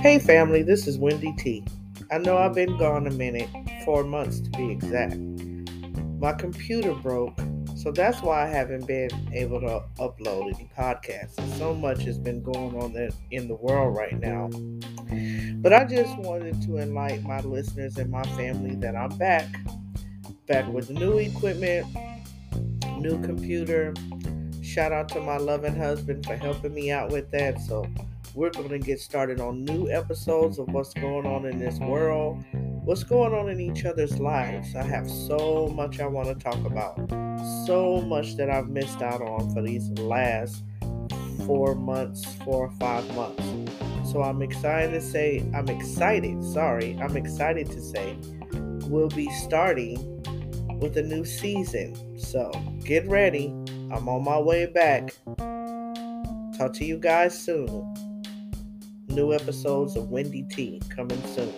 Hey family, this is Wendy T. I know I've been gone a minute, four months to be exact. My computer broke, so that's why I haven't been able to upload any podcasts. So much has been going on in the world right now. But I just wanted to enlighten my listeners and my family that I'm back, back with new equipment, new computer. Shout out to my loving husband for helping me out with that. So we're going to get started on new episodes of what's going on in this world, what's going on in each other's lives. I have so much I want to talk about, so much that I've missed out on for these last four months, four or five months. So I'm excited to say, I'm excited, sorry, I'm excited to say we'll be starting with a new season. So get ready. I'm on my way back. Talk to you guys soon New episodes of Wendy T coming soon.